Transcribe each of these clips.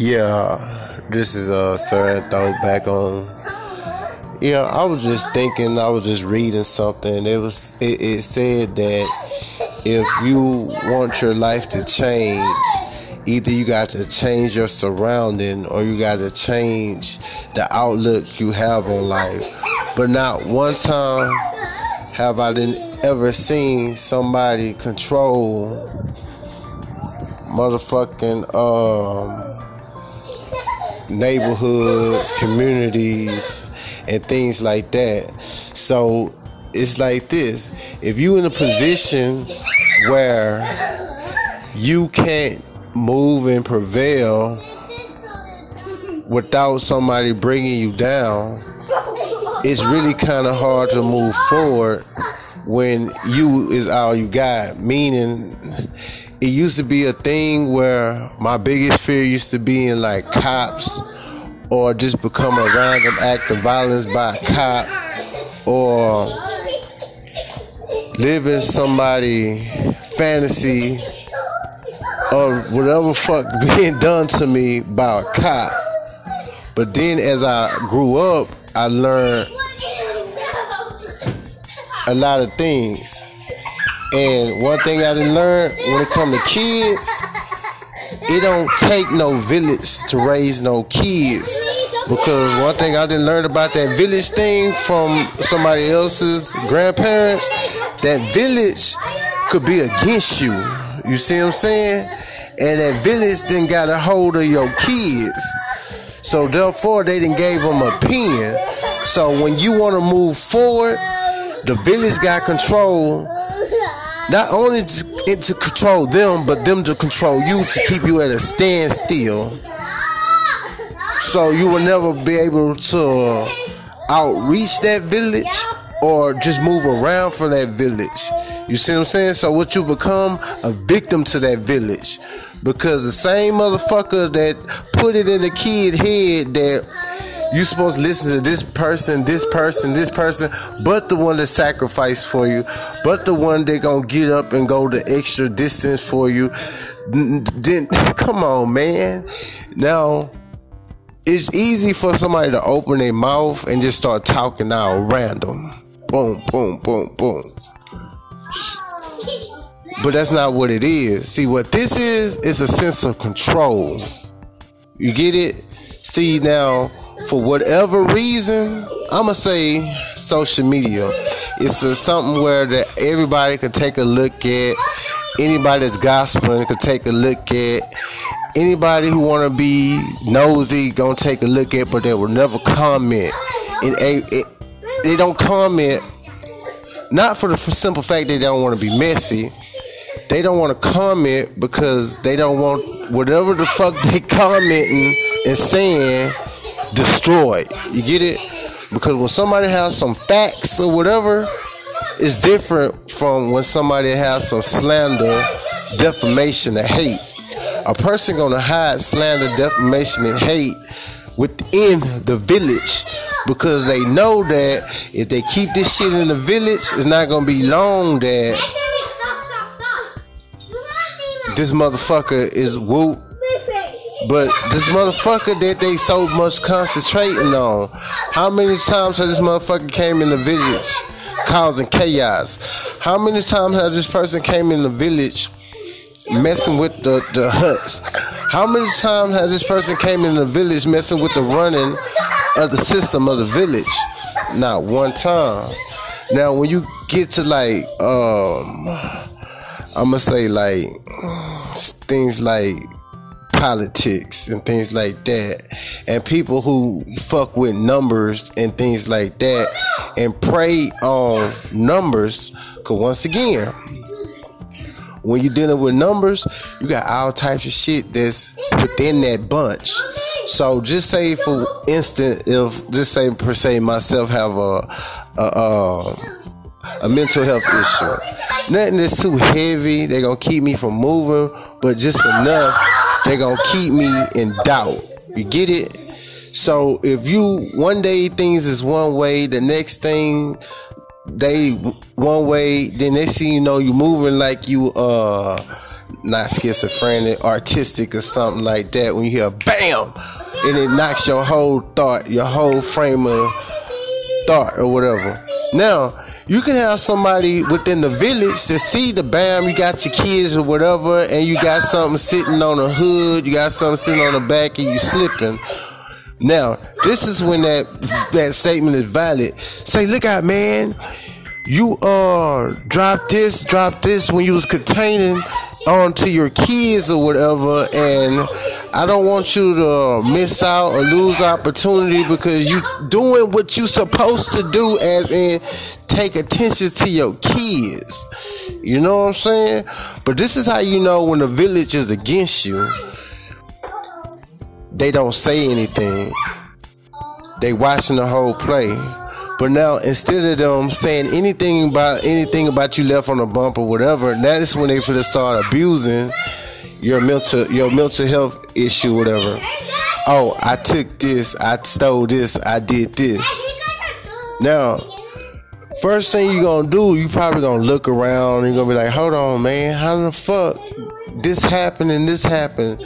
Yeah, this is uh Sir Anthony back on. Yeah, I was just thinking, I was just reading something. It was it, it said that if you want your life to change, either you got to change your surrounding or you got to change the outlook you have on life. But not one time have I ever seen somebody control motherfucking um neighborhoods, communities, and things like that. So it's like this if you in a position where you can't move and prevail without somebody bringing you down, it's really kind of hard to move forward when you is all you got. Meaning, it used to be a thing where my biggest fear used to be in like cops or just become a random act of violence by a cop or living somebody fantasy or whatever fuck being done to me by a cop. But then as I grew up, I learned a lot of things. And one thing I didn't learn when it come to kids, it don't take no village to raise no kids. Because one thing I didn't learn about that village thing from somebody else's grandparents, that village could be against you. You see what I'm saying? And that village then got a hold of your kids. So therefore, they didn't gave them a pen. So when you want to move forward, the village got control. Not only to, to control them, but them to control you to keep you at a standstill. So you will never be able to outreach that village or just move around from that village. You see what I'm saying? So what you become a victim to that village. Because the same motherfucker that put it in the kid head that you supposed to listen to this person, this person, this person, but the one that sacrificed for you, but the one that gonna get up and go the extra distance for you. Then come on, man. Now it's easy for somebody to open their mouth and just start talking out random. Boom, boom, boom, boom. But that's not what it is. See, what this is, is a sense of control. You get it? See, now, for whatever reason, I'm going to say social media. It's a, something where that everybody can take a look at. Anybody that's gospeling can take a look at. Anybody who want to be nosy gonna take a look at, but they will never comment. And a, they don't comment not for the simple fact they don't want to be messy. They don't want to comment because they don't want whatever the fuck they commenting and saying destroyed. You get it? Because when somebody has some facts or whatever, it's different from when somebody has some slander, defamation, and hate. A person gonna hide slander, defamation, and hate within the village because they know that if they keep this shit in the village, it's not gonna be long that this motherfucker is whoop. But this motherfucker that they so much concentrating on, how many times has this motherfucker came in the village causing chaos? How many times has this person came in the village messing with the, the huts? How many times has this person came in the village messing with the running of the system of the village? Not one time. Now when you get to like um I'm gonna say like things like politics and things like that. And people who fuck with numbers and things like that and prey on numbers because once again when you're dealing with numbers you got all types of shit that's within that bunch. So just say for instance if just say per se myself have a a, a, a mental health issue. Nothing that's too heavy they're gonna keep me from moving but just enough they're gonna keep me in doubt. You get it? So if you one day things is one way, the next thing they one way, then they see you know you moving like you uh not schizophrenic, artistic or something like that. When you hear bam, and it knocks your whole thought, your whole frame of thought or whatever. Now, you can have somebody within the village to see the bam, you got your kids or whatever, and you got something sitting on the hood, you got something sitting on the back, and you slipping. Now, this is when that that statement is valid. Say, look out, man. You uh drop this, drop this when you was containing onto your kids or whatever, and I don't want you to miss out or lose opportunity because you doing what you supposed to do, as in take attention to your kids. You know what I'm saying? But this is how you know when the village is against you. They don't say anything. They watching the whole play. But now instead of them saying anything about anything about you left on the bump or whatever, that is when they to start abusing your mental your mental health issue, whatever. Oh, I took this, I stole this, I did this. Now, first thing you're gonna do, you probably gonna look around and you're gonna be like, hold on, man, how the fuck this happened and this happened?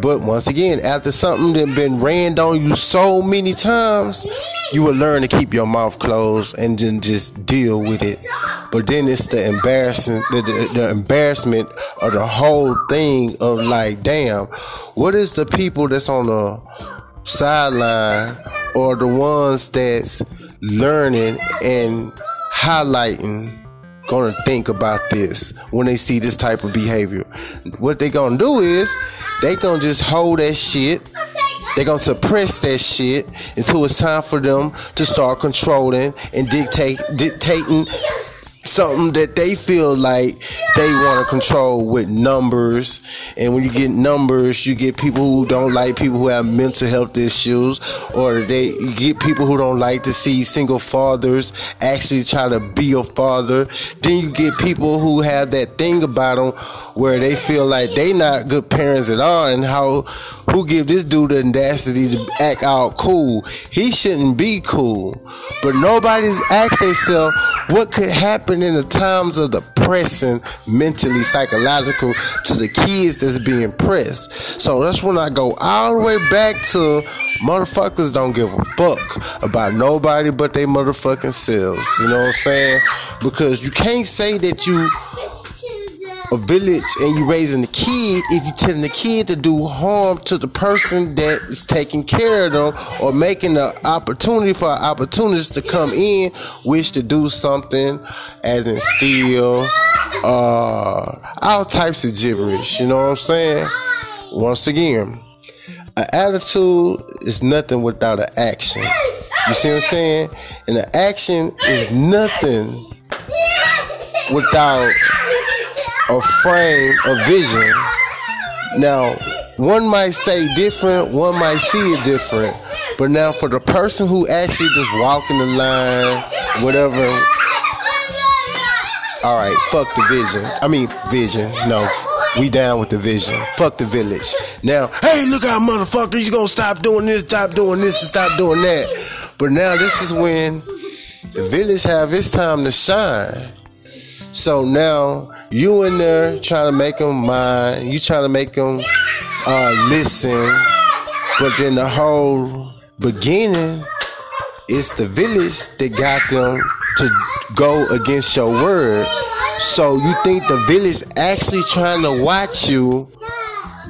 But once again, after something that been rained on you so many times, you will learn to keep your mouth closed and then just deal with it. But then it's the embarrassing, the, the, the embarrassment of the whole thing of like, damn, what is the people that's on the sideline or the ones that's learning and highlighting gonna think about this when they see this type of behavior. What they gonna do is they gonna just hold that shit. They gonna suppress that shit until it's time for them to start controlling and dictate dictating something that they feel like they want to control with numbers. And when you get numbers, you get people who don't like people who have mental health issues, or they get people who don't like to see single fathers actually try to be a father. Then you get people who have that thing about them where they feel like they not good parents at all, and how who give this dude the audacity to act out cool? He shouldn't be cool, but nobody's asked themselves what could happen in the times of the pressing mentally psychological to the kids that's being pressed. So that's when I go all the way back to motherfuckers don't give a fuck about nobody but they motherfucking selves. You know what I'm saying? Because you can't say that you a village and you raising the kid if you telling the kid to do harm to the person that is taking care of them or making the opportunity for opportunities to come in wish to do something as in steal uh all types of gibberish you know what i'm saying? Once again an attitude is nothing without an action. You see what i'm saying? And the action is nothing without a frame, a vision. Now, one might say different, one might see it different. But now, for the person who actually just walking the line, whatever. All right, fuck the vision. I mean, vision. No, we down with the vision. Fuck the village. Now, hey, look out, motherfuckers! You gonna stop doing this, stop doing this, and stop doing that. But now, this is when the village have its time to shine. So now you in there trying to make them mind. You trying to make them uh, listen. But then the whole beginning, it's the village that got them to go against your word. So you think the village actually trying to watch you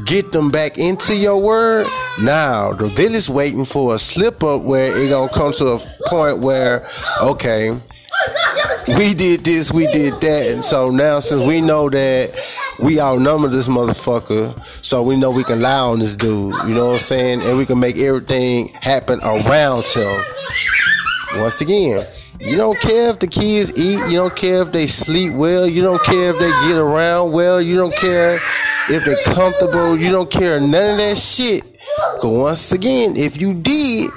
get them back into your word? Now the village waiting for a slip up where it gonna come to a point where okay we did this, we did that, and so now since we know that we outnumber this motherfucker, so we know we can lie on this dude. You know what I'm saying? And we can make everything happen around him. Once again, you don't care if the kids eat. You don't care if they sleep well. You don't care if they get around well. You don't care if they're comfortable. You don't care none of that shit. But once again, if you did,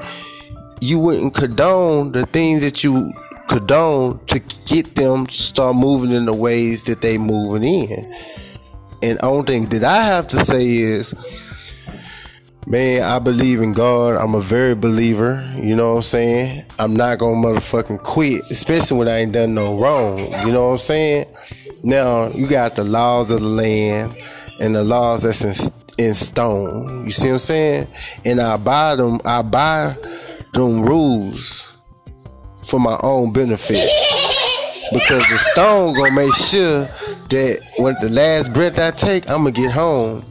you wouldn't condone the things that you condone to get them to start moving in the ways that they moving in. And only thing that I have to say is, man, I believe in God. I'm a very believer. You know what I'm saying? I'm not gonna motherfucking quit, especially when I ain't done no wrong. You know what I'm saying? Now you got the laws of the land. and the laws that's in, in stone. You see what I'm saying? And I buy them. I buy them rules for my own benefit because the stone gonna make sure that when the last breath I take, I'm gonna get home.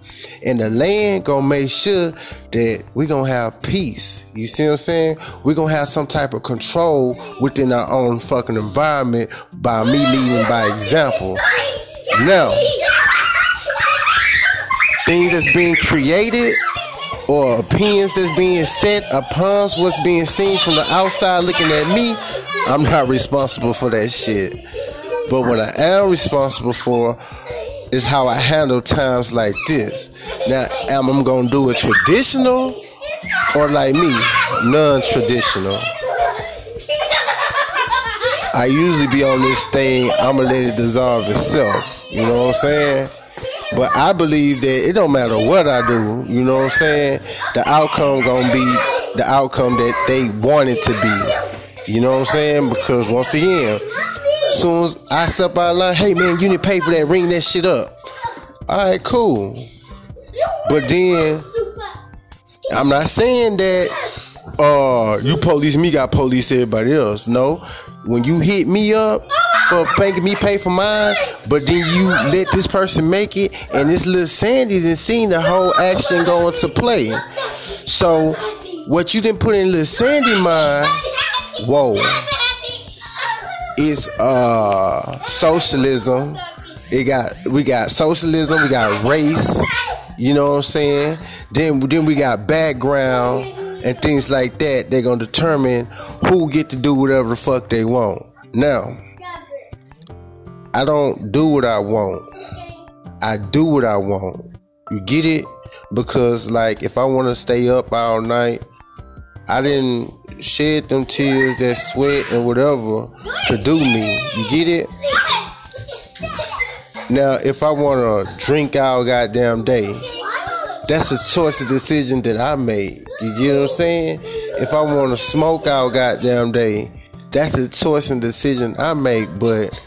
And the land gonna make sure that we gonna have peace. You see what I'm saying? we gonna have some type of control within our own fucking environment by me leading by example. Now, things that's being created or opinions that's being set upon what's being seen from the outside looking at me, I'm not responsible for that shit. But what I am responsible for is how I handle times like this. Now, am I gonna do it traditional or like me, non-traditional? I usually be on this thing, I'ma let it dissolve itself. You know what I'm saying? But I believe that it don't matter what I do, you know what I'm saying? The outcome gonna be the outcome that they want it to be. You know what I'm saying? Because once again, soon as I step out of line, hey man, you need to pay for that, ring that shit up. Alright, cool. But then I'm not saying that uh you police me got police everybody else. No. When you hit me up for making me pay for mine, but then you let this person make it and this little Sandy didn't see the whole action go into play. So what you didn't put in little Sandy mind, whoa it's uh socialism. It got we got socialism, we got race, you know what I'm saying? Then then we got background and things like that. They're gonna determine who get to do whatever the fuck they want. Now, I don't do what I want. I do what I want. You get it? Because like if I want to stay up all night, I didn't shed them tears, that sweat and whatever to do me. You get it? Now, if I want to drink all goddamn day, that's a choice, a decision that I made. You get what I'm saying? If I want to smoke all goddamn day, that's a choice and decision I make. But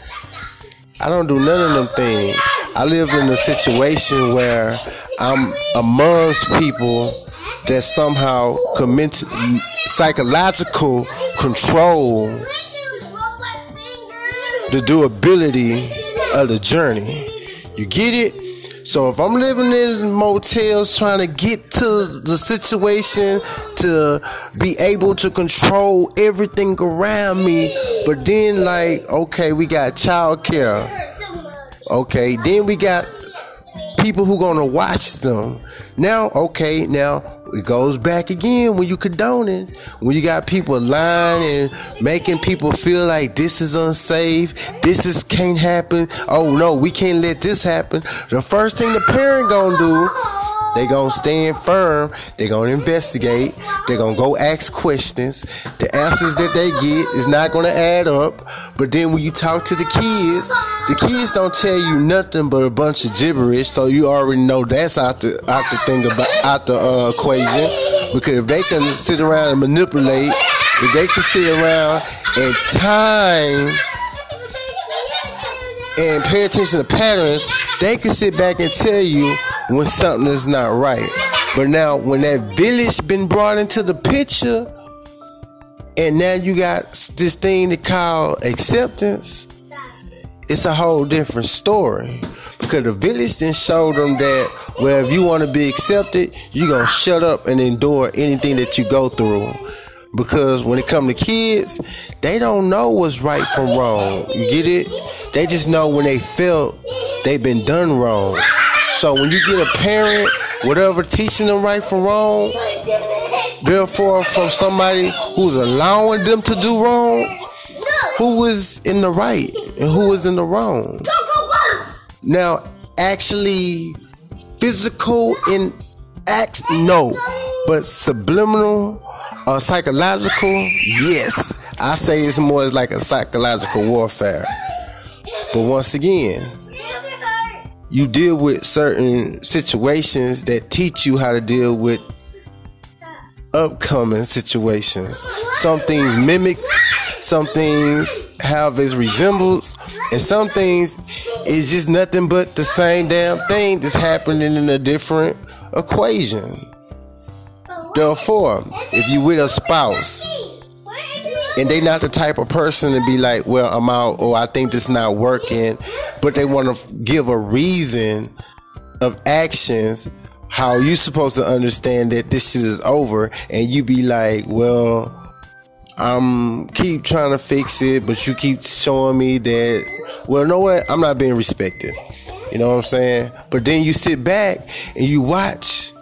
I don't do none of them things. I live in a situation where I'm amongst people that somehow commit psychological control the durability of the journey. You get it? So if I'm living in motels trying to get to the situation to be able to control everything around me, but then like, okay, we got childcare. Okay, then we got people who gonna watch them. Now, okay, now it goes back again when you condoning. When you got people lying and making people feel like this is unsafe this is can't happen. Oh no we can't let this happen. The first thing the parent gonna do they gonna stand firm. They gonna investigate. They gonna go ask questions. The answers that they get is not gonna add up. But then when you talk to the kids the kids don't tell you nothing but a bunch of gibberish. So you already know that's out the out the thing about out the uh, equation. Because if they can sit around and manipulate if they can sit around and time and pay attention to patterns, they can sit back and tell you when something is not right. But now, when that village been brought into the picture, and now you got this thing to call acceptance, it's a whole different story. Because the village then showed them that, well, if you want to be accepted, you going to shut up and endure anything that you go through because when it come to kids, they don't know what's right from wrong. You get it? They just know when they feel they've been done wrong. So when you get a parent, whatever, teaching them right from wrong, therefore from somebody who's allowing them to do wrong, who is in the right and who is in the wrong. Now, actually, physical in act, no, but subliminal uh, psychological, yes. I say it's more like a psychological warfare. But once again, you deal with certain situations that teach you how to deal with upcoming situations. Some things mimic some things have its resemblance, and some things is just nothing but the same damn thing that's happening in a different equation. Therefore, if you with a spouse and they not the type of person to be like, well, I'm out, or I think this not working, but they want to give a reason of actions how you supposed to understand that this shit is over. And you be like well i'm keep trying to fix it but you keep showing me that well you know what? I'm not being respected. You know what i'm saying? But then you sit back and you watch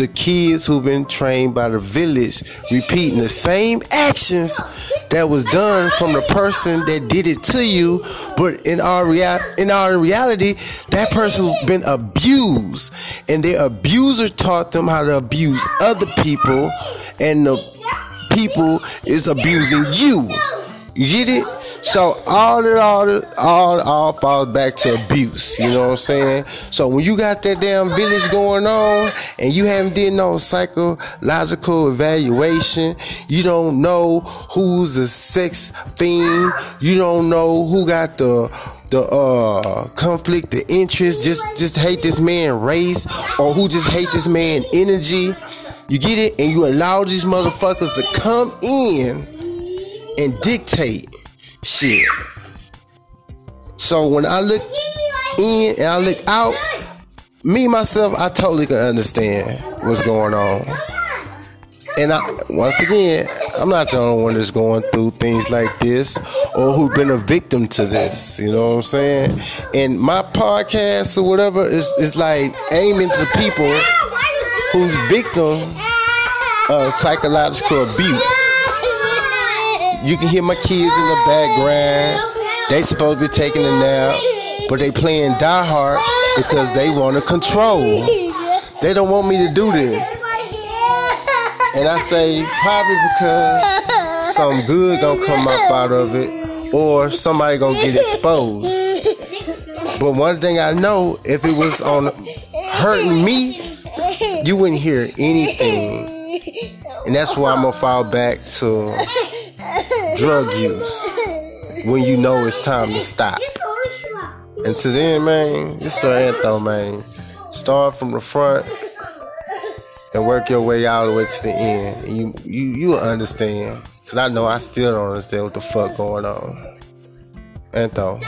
the kids who've been trained by the village repeating the same actions that was done from the person that did it to you. But in our real in our reality that person been abused. And their abuser taught them how to abuse other people. And the people is abusing you. You get it so all it all all all falls back to abuse. You know what I'm saying? So when you got that damn village going on and you haven't did no psychological evaluation, you don't know who's the sex fiend, you don't know who got the the uh conflict, the interest, just just hate this man race or who just hate this man energy. You get it? And you allow these motherfuckers to come in and dictate shit. So when I look in and I look out, me myself, I totally can understand what's going on. And I, once again, I'm not the only one that's going through things like this or who've been a victim to this. You know what I'm saying? And my podcast or whatever is, is like aiming to people who's victim of psychological abuse. You can hear my kids in the background. They supposed to be taking a nap, but they playing Die Hard because they want to control. They don't want me to do this. And I say probably because some good gonna come up out of it or somebody gonna get exposed. But one thing I know, if it was on hurting me, you wouldn't hear anything. And that's why I'm gonna fall back to drug use when you know it's time to stop. And to then, man, it's an anthem, man. Start from the front and work your way all the way to the end. And you you you understand. Cause I know I still don't understand what the fuck going on. Anthem.